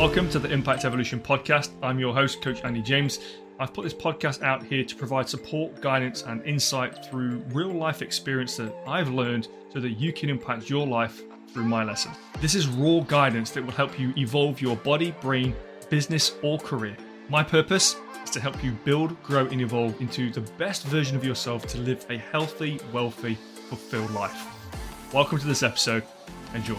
Welcome to the Impact Evolution podcast. I'm your host, Coach Andy James. I've put this podcast out here to provide support, guidance, and insight through real life experience that I've learned so that you can impact your life through my lessons. This is raw guidance that will help you evolve your body, brain, business, or career. My purpose is to help you build, grow, and evolve into the best version of yourself to live a healthy, wealthy, fulfilled life. Welcome to this episode. Enjoy.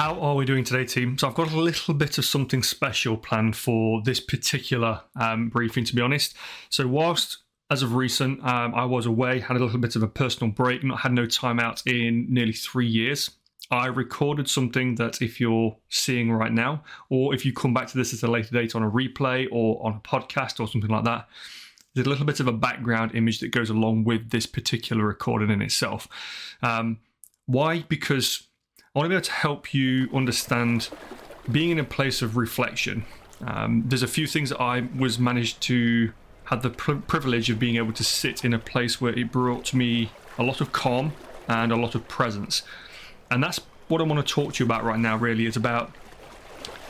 How are we doing today, team? So, I've got a little bit of something special planned for this particular um, briefing, to be honest. So, whilst as of recent, um, I was away, had a little bit of a personal break, not had no time out in nearly three years. I recorded something that if you're seeing right now, or if you come back to this at a later date on a replay or on a podcast or something like that, there's a little bit of a background image that goes along with this particular recording in itself. Um, why? Because I want to be able to help you understand being in a place of reflection. Um, there's a few things that I was managed to had the pr- privilege of being able to sit in a place where it brought me a lot of calm and a lot of presence. And that's what I want to talk to you about right now, really, is about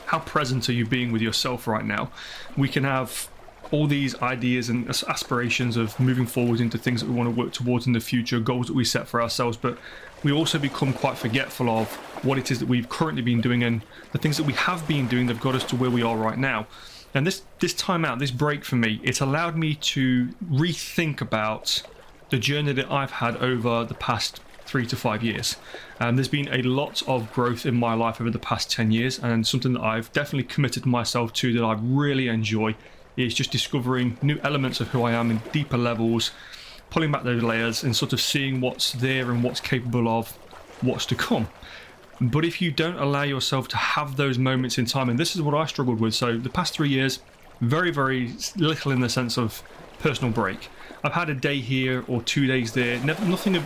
how present are you being with yourself right now. We can have all these ideas and aspirations of moving forward into things that we want to work towards in the future, goals that we set for ourselves, but we also become quite forgetful of what it is that we've currently been doing and the things that we have been doing that have got us to where we are right now. And this this time out, this break for me, it allowed me to rethink about the journey that I've had over the past three to five years. Um, there's been a lot of growth in my life over the past 10 years, and something that I've definitely committed myself to that I really enjoy is just discovering new elements of who I am in deeper levels pulling back those layers and sort of seeing what's there and what's capable of what's to come. But if you don't allow yourself to have those moments in time, and this is what I struggled with. So the past three years, very, very little in the sense of personal break. I've had a day here or two days there, nothing of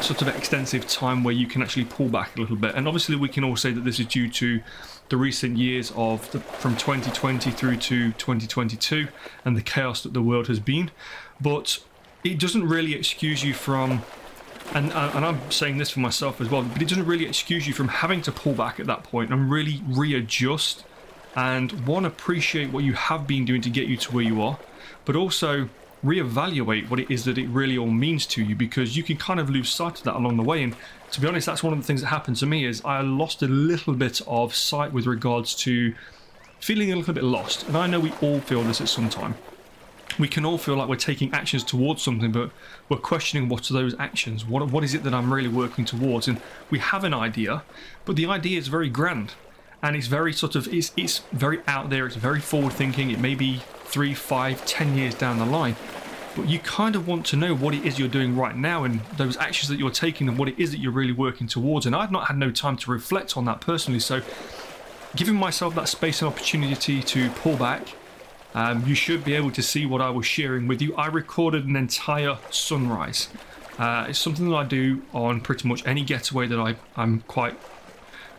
sort of extensive time where you can actually pull back a little bit. And obviously, we can all say that this is due to the recent years of the, from 2020 through to 2022 and the chaos that the world has been. But it doesn't really excuse you from and uh, and I'm saying this for myself as well, but it doesn't really excuse you from having to pull back at that point and really readjust and one appreciate what you have been doing to get you to where you are, but also reevaluate what it is that it really all means to you because you can kind of lose sight of that along the way. And to be honest, that's one of the things that happened to me is I lost a little bit of sight with regards to feeling a little bit lost. And I know we all feel this at some time we can all feel like we're taking actions towards something, but we're questioning what are those actions? What, what is it that I'm really working towards? And we have an idea, but the idea is very grand and it's very sort of it's, it's very out there it's very forward thinking it may be three five ten years down the line but you kind of want to know what it is you're doing right now and those actions that you're taking and what it is that you're really working towards and i've not had no time to reflect on that personally so giving myself that space and opportunity to pull back um, you should be able to see what I was sharing with you. I recorded an entire sunrise. Uh, it's something that I do on pretty much any getaway that I, I'm quite,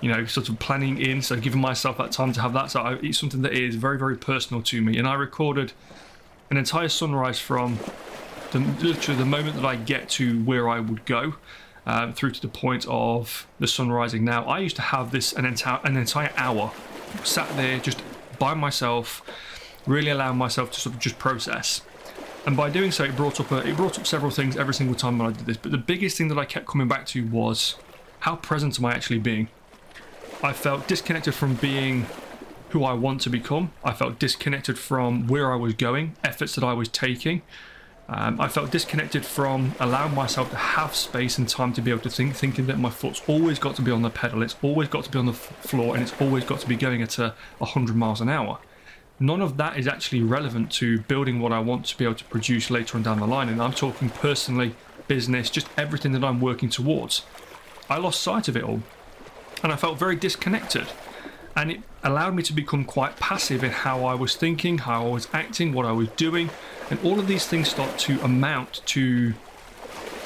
you know, sort of planning in. So giving myself that time to have that. So I, it's something that is very, very personal to me. And I recorded an entire sunrise from the, literally the moment that I get to where I would go. Um, through to the point of the sun rising. Now, I used to have this an entire an entire hour sat there just by myself, really allowing myself to sort of just process. And by doing so, it brought up a, it brought up several things every single time when I did this. But the biggest thing that I kept coming back to was how present am I actually being? I felt disconnected from being who I want to become. I felt disconnected from where I was going, efforts that I was taking. Um, I felt disconnected from allowing myself to have space and time to be able to think, thinking that my foot's always got to be on the pedal, it's always got to be on the f- floor, and it's always got to be going at a 100 miles an hour none of that is actually relevant to building what I want to be able to produce later on down the line. And I'm talking personally, business, just everything that I'm working towards. I lost sight of it all and I felt very disconnected. And it allowed me to become quite passive in how I was thinking, how I was acting, what I was doing. And all of these things start to amount to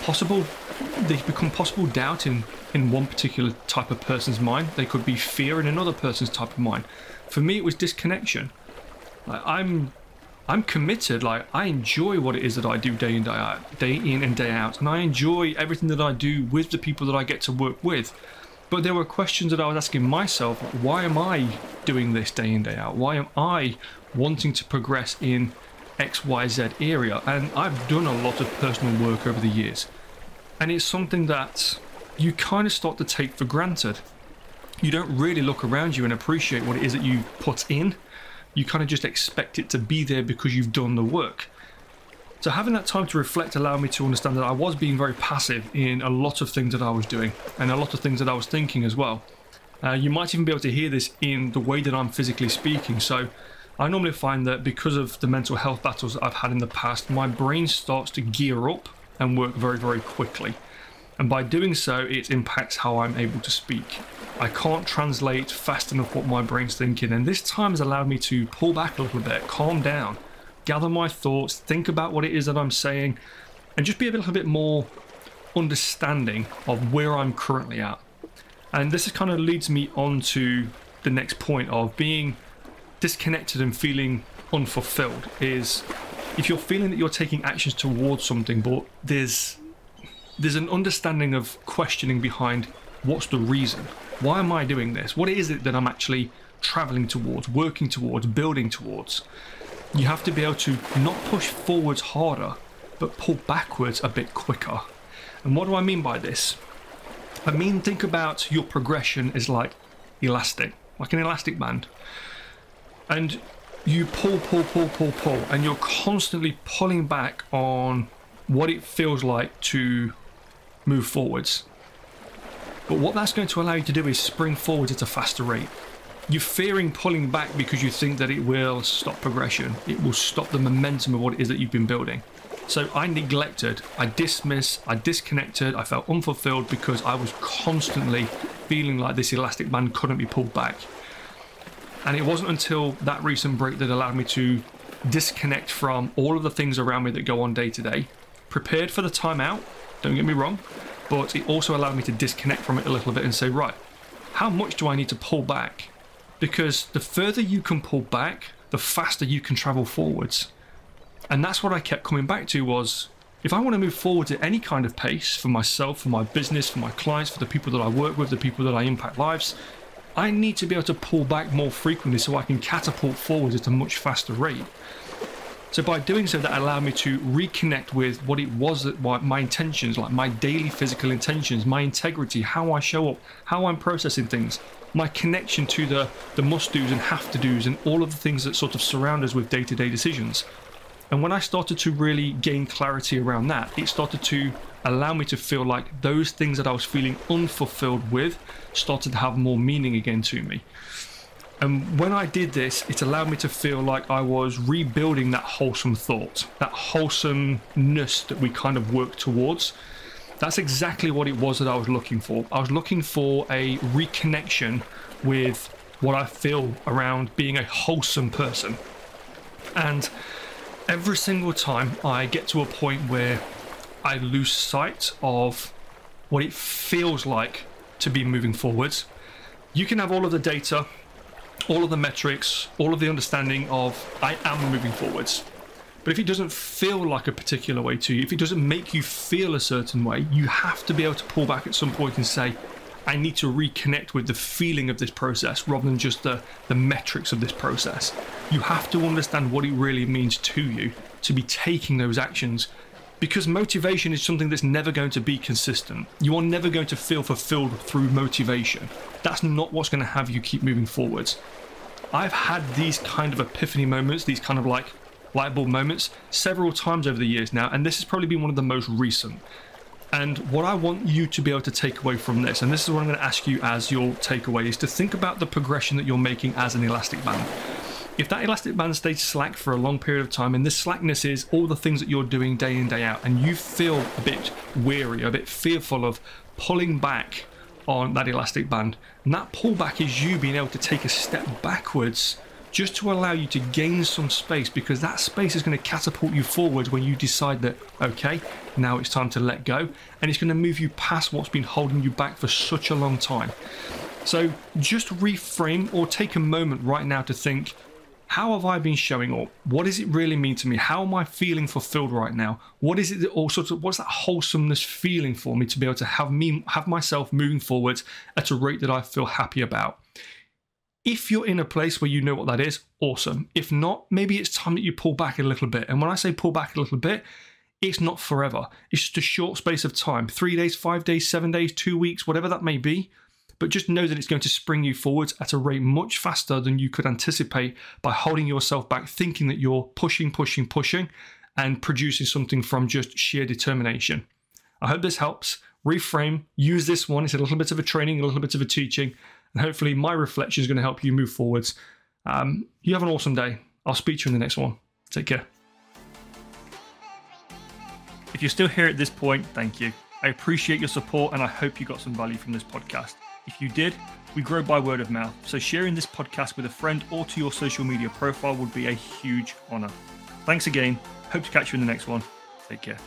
possible, they become possible doubt in, in one particular type of person's mind. They could be fear in another person's type of mind. For me, it was disconnection. Like, I'm I'm committed. Like I enjoy what it is that I do day in day out, day in and day out, and I enjoy everything that I do with the people that I get to work with. But there were questions that I was asking myself why am I doing this day in, day out? Why am I wanting to progress in XYZ area? And I've done a lot of personal work over the years. And it's something that you kind of start to take for granted. You don't really look around you and appreciate what it is that you put in. You kind of just expect it to be there because you've done the work. So having that time to reflect allowed me to understand that I was being very passive in a lot of things that I was doing and a lot of things that I was thinking as well. Uh, you might even be able to hear this in the way that I'm physically speaking. So I normally find that because of the mental health battles that I've had in the past, my brain starts to gear up and work very, very quickly. And by doing so, it impacts how I'm able to speak. I can't translate fast enough what my brain's thinking, and this time has allowed me to pull back a little bit, calm down, gather my thoughts, think about what it is that I'm saying, and just be a little bit more understanding of where I'm currently at. And this kind of leads me on to the next point of being disconnected and feeling unfulfilled is if you're feeling that you're taking actions towards something but there's there's an understanding of questioning behind what's the reason. Why am i doing this? What is it that i'm actually traveling towards working towards building towards you have to be able to not push forwards harder, but pull backwards a bit quicker. And what do I mean by this? I mean, think about your progression as like elastic, like an elastic band. And you pull, pull, pull, pull, pull, and you're constantly pulling back on what it feels like to move forwards. But what that's going to allow you to do is spring forwards at a faster rate. You're fearing pulling back because you think that it will stop progression. It will stop the momentum of what it is that you've been building. So I neglected, I dismissed, I disconnected, I felt unfulfilled because I was constantly feeling like this elastic band couldn't be pulled back. And it wasn't until that recent break that allowed me to disconnect from all of the things around me that go on day to day, prepared for the timeout, don't get me wrong, but it also allowed me to disconnect from it a little bit and say, right, how much do I need to pull back because the further you can pull back, the faster you can travel forwards. And that's what I kept coming back to was if I want to move forward at any kind of pace for myself, for my business, for my clients, for the people that I work with, the people that I impact lives, I need to be able to pull back more frequently so I can catapult forwards at a much faster rate. So by doing so, that allowed me to reconnect with what it was that my intentions, like my daily physical intentions, my integrity, how I show up, how I'm processing things, my connection to the the must do's and have to do's and all of the things that sort of surround us with day-to-day decisions. And when I started to really gain clarity around that, it started to allow me to feel like those things that I was feeling unfulfilled with started to have more meaning again to me. And when I did this, it allowed me to feel like I was rebuilding that wholesome thought, that wholesomeness that we kind of work towards. That's exactly what it was that I was looking for. I was looking for a reconnection with what I feel around being a wholesome person. And every single time I get to a point where I lose sight of what it feels like to be moving forwards, you can have all of the data, all of the metrics, all of the understanding of I am moving forwards. But if it doesn't feel like a particular way to you, if it doesn't make you feel a certain way, you have to be able to pull back at some point and say, I need to reconnect with the feeling of this process rather than just the, the metrics of this process. You have to understand what it really means to you to be taking those actions because motivation is something that's never going to be consistent. You are never going to feel fulfilled through motivation. That's not what's going to have you keep moving forwards. I've had these kind of epiphany moments, these kind of like light bulb moments several times over the years now, and this has probably been one of the most recent. And what I want you to be able to take away from this, and this is what I'm going to ask you as your takeaway, is to think about the progression that you're making as an elastic band. If that elastic band stays slack for a long period of time, and this slackness is all the things that you're doing day in, day out, and you feel a bit weary, a bit fearful of pulling back on that elastic band, and that pullback is you being able to take a step backwards just to allow you to gain some space because that space is going to catapult you forward when you decide that, okay, now it's time to let go, and it's going to move you past what's been holding you back for such a long time. So just reframe or take a moment right now to think how have I been showing up? What does it really mean to me? How am I feeling fulfilled right now? What is it that all sorts of what's that wholesomeness feeling for me to be able to have me have myself moving forwards at a rate that I feel happy about? If you're in a place where you know what that is, awesome. If not, maybe it's time that you pull back a little bit. And when I say pull back a little bit, it's not forever. It's just a short space of time three days, five days, seven days, two weeks, whatever that may be but just know that it's going to spring you forwards at a rate much faster than you could anticipate by holding yourself back, thinking that you're pushing, pushing, pushing, and producing something from just sheer determination. I hope this helps. Reframe, use this one. It's a little bit of a training, a little bit of a teaching, and hopefully my reflection is going to help you move forwards. Um, you have an awesome day. I'll speak to you in the next one. Take care. If you're still here at this point, thank you. I appreciate your support and I hope you got some value from this podcast. If you did, we grow by word of mouth, so sharing this podcast with a friend or to your social media profile would be a huge honour. Thanks again. Hope to catch you in the next one. Take care.